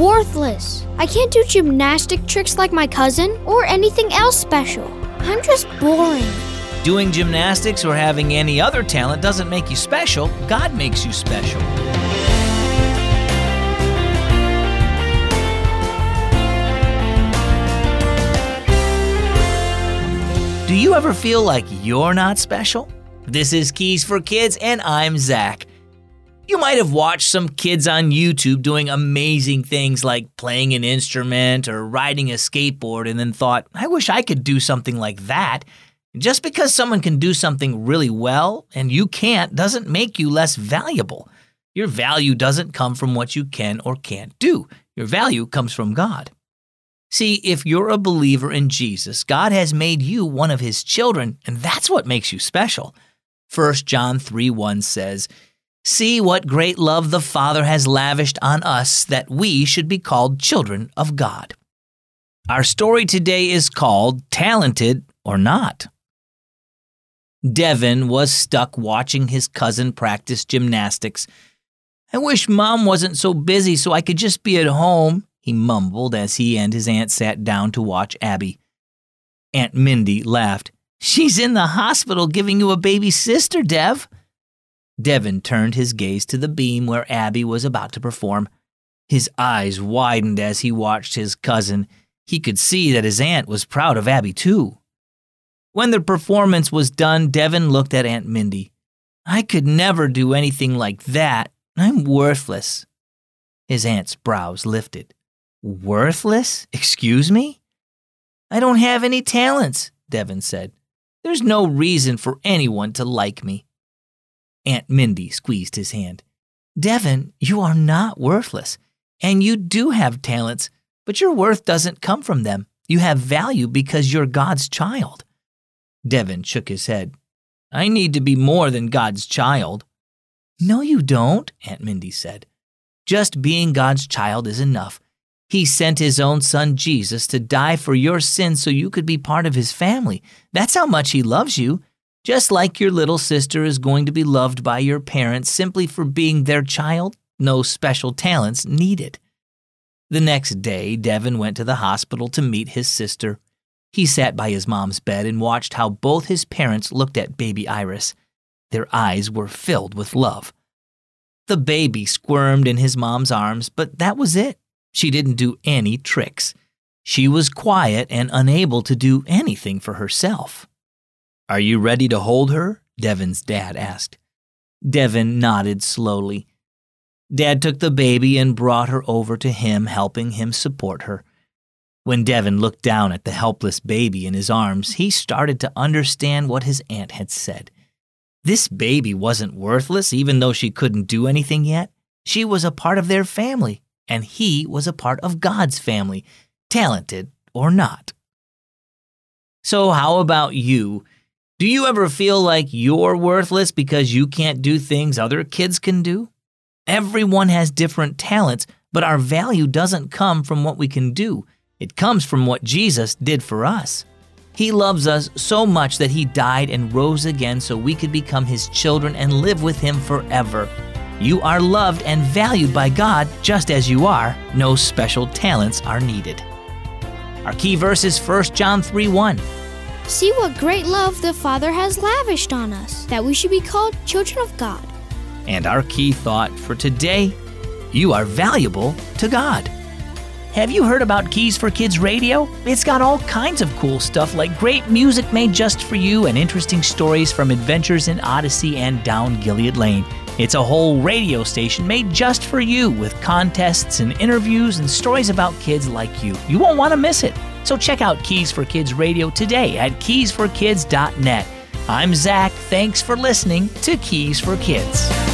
worthless. I can't do gymnastic tricks like my cousin or anything else special. I'm just boring. Doing gymnastics or having any other talent doesn't make you special. God makes you special. Do you ever feel like you're not special? This is Keys for Kids, and I'm Zach. You might have watched some kids on YouTube doing amazing things like playing an instrument or riding a skateboard and then thought, I wish I could do something like that. Just because someone can do something really well and you can't doesn't make you less valuable. Your value doesn't come from what you can or can't do. Your value comes from God. See, if you're a believer in Jesus, God has made you one of his children, and that's what makes you special. 1 John 3 1 says, See what great love the Father has lavished on us that we should be called children of God. Our story today is called Talented or Not. Devin was stuck watching his cousin practice gymnastics. I wish mom wasn't so busy so I could just be at home, he mumbled as he and his aunt sat down to watch Abby. Aunt Mindy laughed. She's in the hospital giving you a baby sister, Dev. Devin turned his gaze to the beam where Abby was about to perform. His eyes widened as he watched his cousin. He could see that his aunt was proud of Abby, too. When the performance was done, Devin looked at Aunt Mindy. I could never do anything like that. I'm worthless. His aunt's brows lifted. Worthless? Excuse me? I don't have any talents, Devin said. There's no reason for anyone to like me. Aunt Mindy squeezed his hand. Devin, you are not worthless, and you do have talents, but your worth doesn't come from them. You have value because you're God's child. Devin shook his head. I need to be more than God's child. No, you don't, Aunt Mindy said. Just being God's child is enough. He sent his own son Jesus to die for your sins so you could be part of his family. That's how much he loves you. Just like your little sister is going to be loved by your parents simply for being their child, no special talents needed. The next day, Devin went to the hospital to meet his sister. He sat by his mom's bed and watched how both his parents looked at baby Iris. Their eyes were filled with love. The baby squirmed in his mom's arms, but that was it. She didn't do any tricks. She was quiet and unable to do anything for herself. Are you ready to hold her? Devin's dad asked. Devin nodded slowly. Dad took the baby and brought her over to him, helping him support her. When Devin looked down at the helpless baby in his arms, he started to understand what his aunt had said. This baby wasn't worthless, even though she couldn't do anything yet. She was a part of their family, and he was a part of God's family, talented or not. So, how about you? Do you ever feel like you're worthless because you can't do things other kids can do? Everyone has different talents, but our value doesn't come from what we can do. It comes from what Jesus did for us. He loves us so much that He died and rose again so we could become His children and live with Him forever. You are loved and valued by God just as you are. No special talents are needed. Our key verse is 1 John 3 1. See what great love the Father has lavished on us, that we should be called children of God. And our key thought for today you are valuable to God. Have you heard about Keys for Kids Radio? It's got all kinds of cool stuff like great music made just for you and interesting stories from adventures in Odyssey and down Gilead Lane. It's a whole radio station made just for you with contests and interviews and stories about kids like you. You won't want to miss it. So check out Keys for Kids Radio today at keysforkids.net. I'm Zach. Thanks for listening to Keys for Kids.